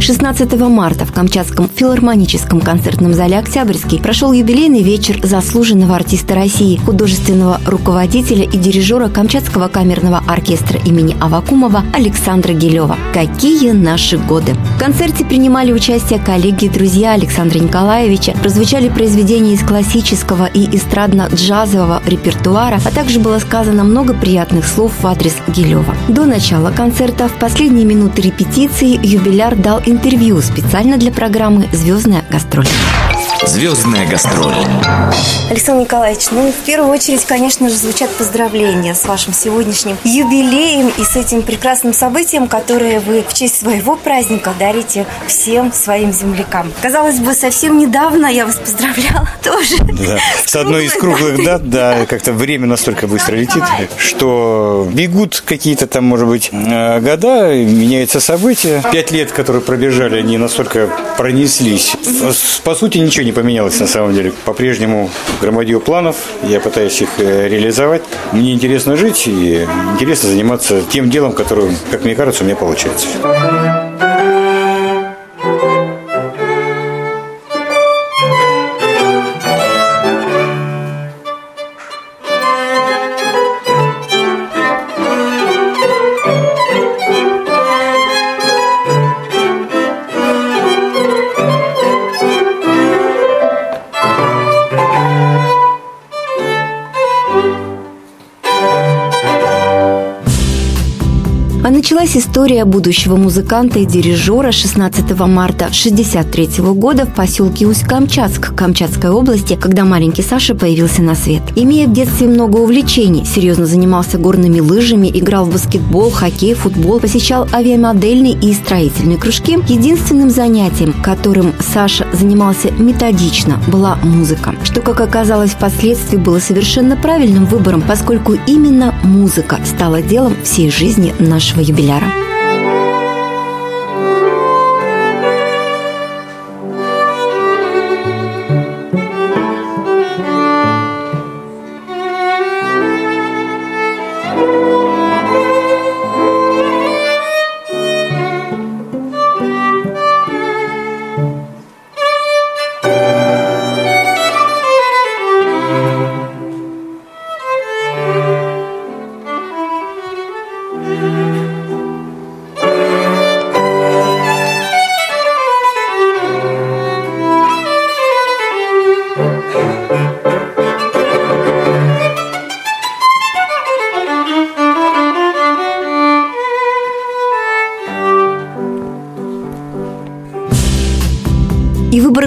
16 марта в Камчатском филармоническом концертном зале «Октябрьский» прошел юбилейный вечер заслуженного артиста России, художественного руководителя и дирижера Камчатского камерного оркестра имени Авакумова Александра Гилева. Какие наши годы! В концерте принимали участие коллеги и друзья Александра Николаевича, прозвучали произведения из классического и эстрадно-джазового репертуара, а также было сказано много приятных слов в адрес Гилева. До начала концерта в последние минуты репетиции юбиляр дал интервью специально для программы «Звездная гастроль». Звездная гастроль. Александр Николаевич, ну, в первую очередь, конечно же, звучат поздравления с вашим сегодняшним юбилеем и с этим прекрасным событием, которое вы в честь своего праздника дарите всем своим землякам. Казалось бы, совсем недавно я вас поздравляла тоже. Да. С одной из круглых дат, да, как-то время настолько быстро летит, что бегут какие-то там, может быть, э, года, меняются события. Пять лет, которые пробежали, они настолько пронеслись. По сути, ничего не поменялось на самом деле. По-прежнему громадью планов, я пытаюсь их э, реализовать. Мне интересно жить и интересно заниматься тем делом, которое, как мне кажется, у меня получается. Началась история будущего музыканта и дирижера 16 марта 1963 года в поселке Усть-Камчатск Камчатской области, когда маленький Саша появился на свет. Имея в детстве много увлечений, серьезно занимался горными лыжами, играл в баскетбол, хоккей, футбол, посещал авиамодельные и строительные кружки, единственным занятием, которым Саша занимался методично, была музыка. Что, как оказалось впоследствии, было совершенно правильным выбором, поскольку именно музыка стала делом всей жизни нашего юбиляра. Выбор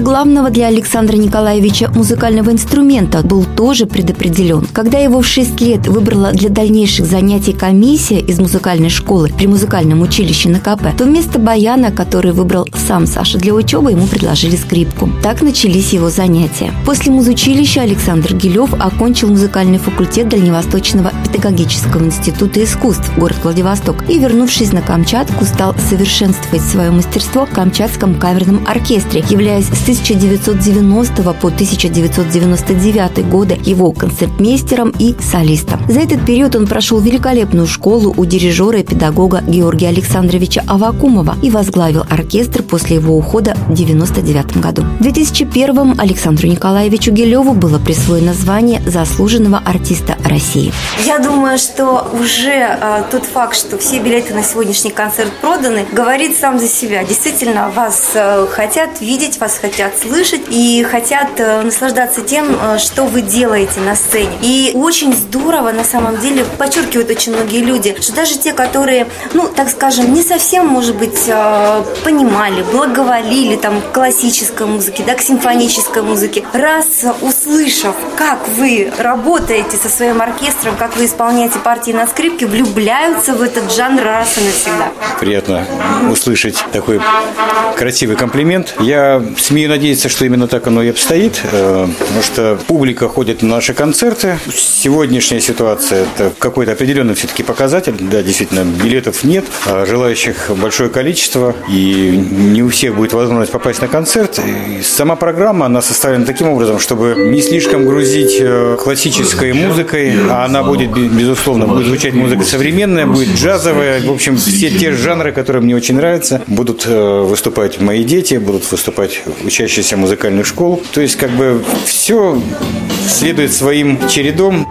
Главного для Александра Николаевича музыкального инструмента был тоже предопределен. Когда его в 6 лет выбрала для дальнейших занятий комиссия из музыкальной школы при музыкальном училище на КП, то вместо баяна, который выбрал сам Саша для учебы, ему предложили скрипку. Так начались его занятия. После музучилища Александр Гилев окончил музыкальный факультет Дальневосточного педагогического института искусств город Владивосток и, вернувшись на Камчатку, стал совершенствовать свое мастерство в Камчатском камерном оркестре, являясь 1990 по 1999 годы его концертмейстером и солистом. За этот период он прошел великолепную школу у дирижера и педагога Георгия Александровича Авакумова и возглавил оркестр после его ухода в 1999 году. В 2001 Александру Николаевичу Гелеву было присвоено звание заслуженного артиста России. Я думаю, что уже э, тот факт, что все билеты на сегодняшний концерт проданы, говорит сам за себя. Действительно, вас э, хотят видеть, вас хотят слышать и хотят э, наслаждаться тем, э, что вы делаете на сцене. И очень здорово, на самом деле, подчеркивают очень многие люди, что даже те, которые, ну, так скажем, не совсем, может быть, э, понимали, благоволили там к классической музыке, да, к симфонической музыке, раз услышав, как вы работаете со своим оркестром, как вы исполняете партии на скрипке, влюбляются в этот жанр раз и навсегда. Приятно услышать такой красивый комплимент. Я смею надеяться, что именно так оно и обстоит, э, потому что публика ходит на наши концерты. Сегодняшняя ситуация – это какой-то определенный все-таки показатель. Да, действительно, билетов нет, а желающих большое количество, и не у всех будет возможность попасть на концерт. И сама программа, она составлена таким образом, чтобы не слишком грузить э, классической музыкой, а она будет, безусловно, будет звучать музыка современная, будет джазовая. В общем, все те жанры, которые мне очень нравятся, будут э, выступать мои дети, будут выступать учащиеся музыкальных школ. То есть, как бы, все следует своим чередом.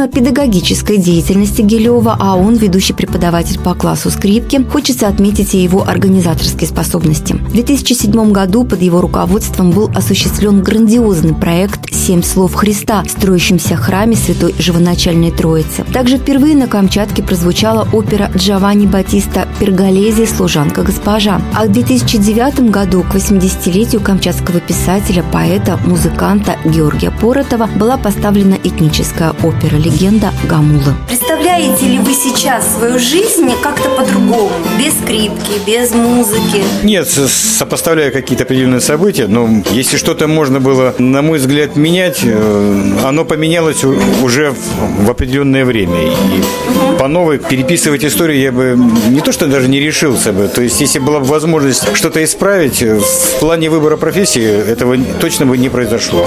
Помимо педагогической деятельности Гелева, а он ведущий преподаватель по классу скрипки, хочется отметить и его организаторские способности. В 2007 году под его руководством был осуществлен грандиозный проект «Семь слов Христа» в строящемся храме Святой Живоначальной Троицы. Также впервые на Камчатке прозвучала опера Джованни Батиста «Перголези. Служанка госпожа». А в 2009 году к 80-летию камчатского писателя, поэта, музыканта Георгия Поротова была поставлена этническая опера «Легенда» Гамулы. Представляете ли вы сейчас свою жизнь как-то по-другому? Без скрипки, без музыки? Нет, сопоставляя какие-то определенные события, но если что-то можно было, на мой взгляд, менять, э, оно поменялось уже в определенное время. И угу. по новой переписывать историю я бы не то, что даже не решился бы. То есть, если была бы возможность что-то исправить, э, в плане выбора профессии этого точно бы не произошло.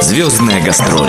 Звездная гастроль.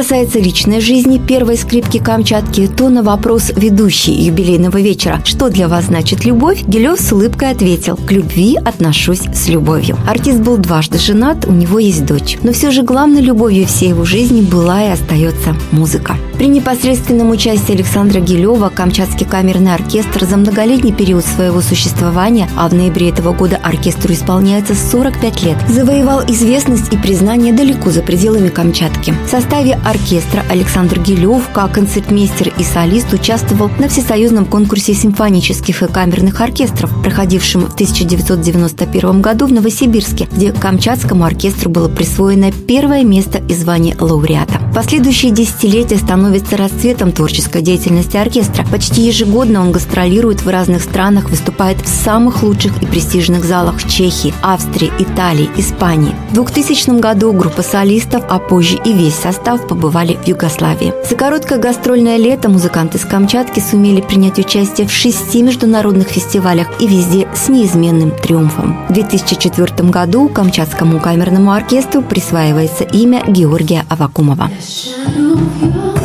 Касается личной жизни первой скрипки Камчатки, то на вопрос ведущей юбилейного вечера «Что для вас значит любовь?» Гелев с улыбкой ответил «К любви отношусь с любовью». Артист был дважды женат, у него есть дочь. Но все же главной любовью всей его жизни была и остается музыка. При непосредственном участии Александра Гелева Камчатский камерный оркестр за многолетний период своего существования, а в ноябре этого года оркестру исполняется 45 лет, завоевал известность и признание далеко за пределами Камчатки. В составе оркестра Александр Гилев, как концертмейстер и солист, участвовал на Всесоюзном конкурсе симфонических и камерных оркестров, проходившем в 1991 году в Новосибирске, где Камчатскому оркестру было присвоено первое место и звание лауреата. Последующие десятилетия становятся расцветом творческой деятельности оркестра. Почти ежегодно он гастролирует в разных странах, выступает в самых лучших и престижных залах Чехии, Австрии, Италии, Испании. В 2000 году группа солистов, а позже и весь состав побывали в Югославии. За короткое гастрольное лето музыканты с Камчатки сумели принять участие в шести международных фестивалях и везде с неизменным триумфом. В 2004 году Камчатскому камерному оркестру присваивается имя Георгия Авакумова.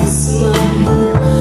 А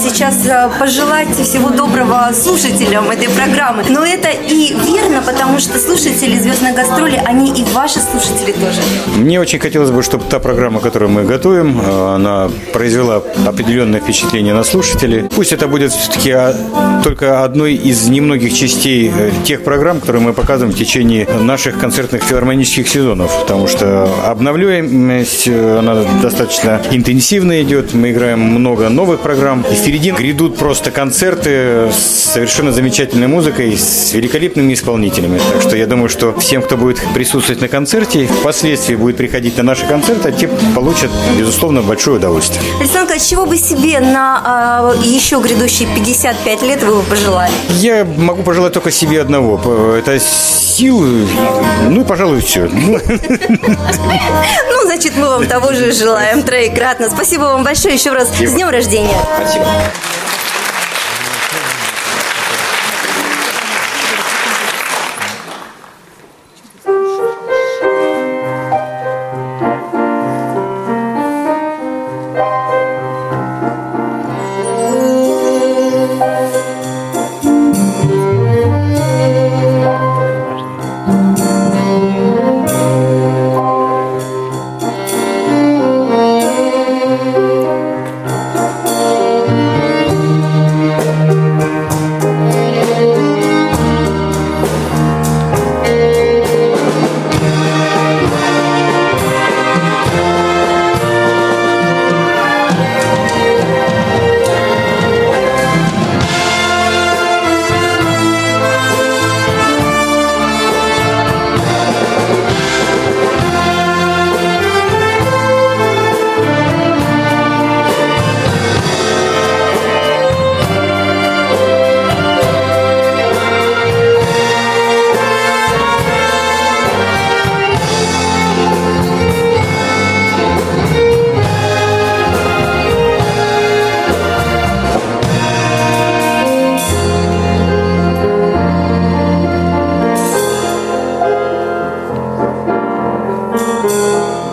сейчас э, пожелать всего доброго слушателям этой программы. Но это и верно, потому что слушатели «Звездной гастроли», они и ваши слушатели тоже. Мне очень хотелось бы, чтобы та программа, которую мы готовим, э, она произвела определенное впечатление на слушателей. Пусть это будет все-таки а, только одной из немногих частей э, тех программ, которые мы показываем в течение наших концертных филармонических сезонов, потому что обновляемость, она достаточно интенсивно идет, мы играем много новых программ, и впереди грядут просто концерты с совершенно замечательной музыкой, с великолепными исполнителями. Так что я думаю, что всем, кто будет присутствовать на концерте, впоследствии будет приходить на наши концерты, те получат, безусловно, большое удовольствие. Александр, чего бы себе на э, еще грядущие 55 лет вы бы пожелали? Я могу пожелать только себе одного. Это сил, ну и, пожалуй, все. Ну, значит, мы вам того же желаем троекратно. Спасибо вам большое еще раз. С днем рождения. Спасибо. Звездная гастроль.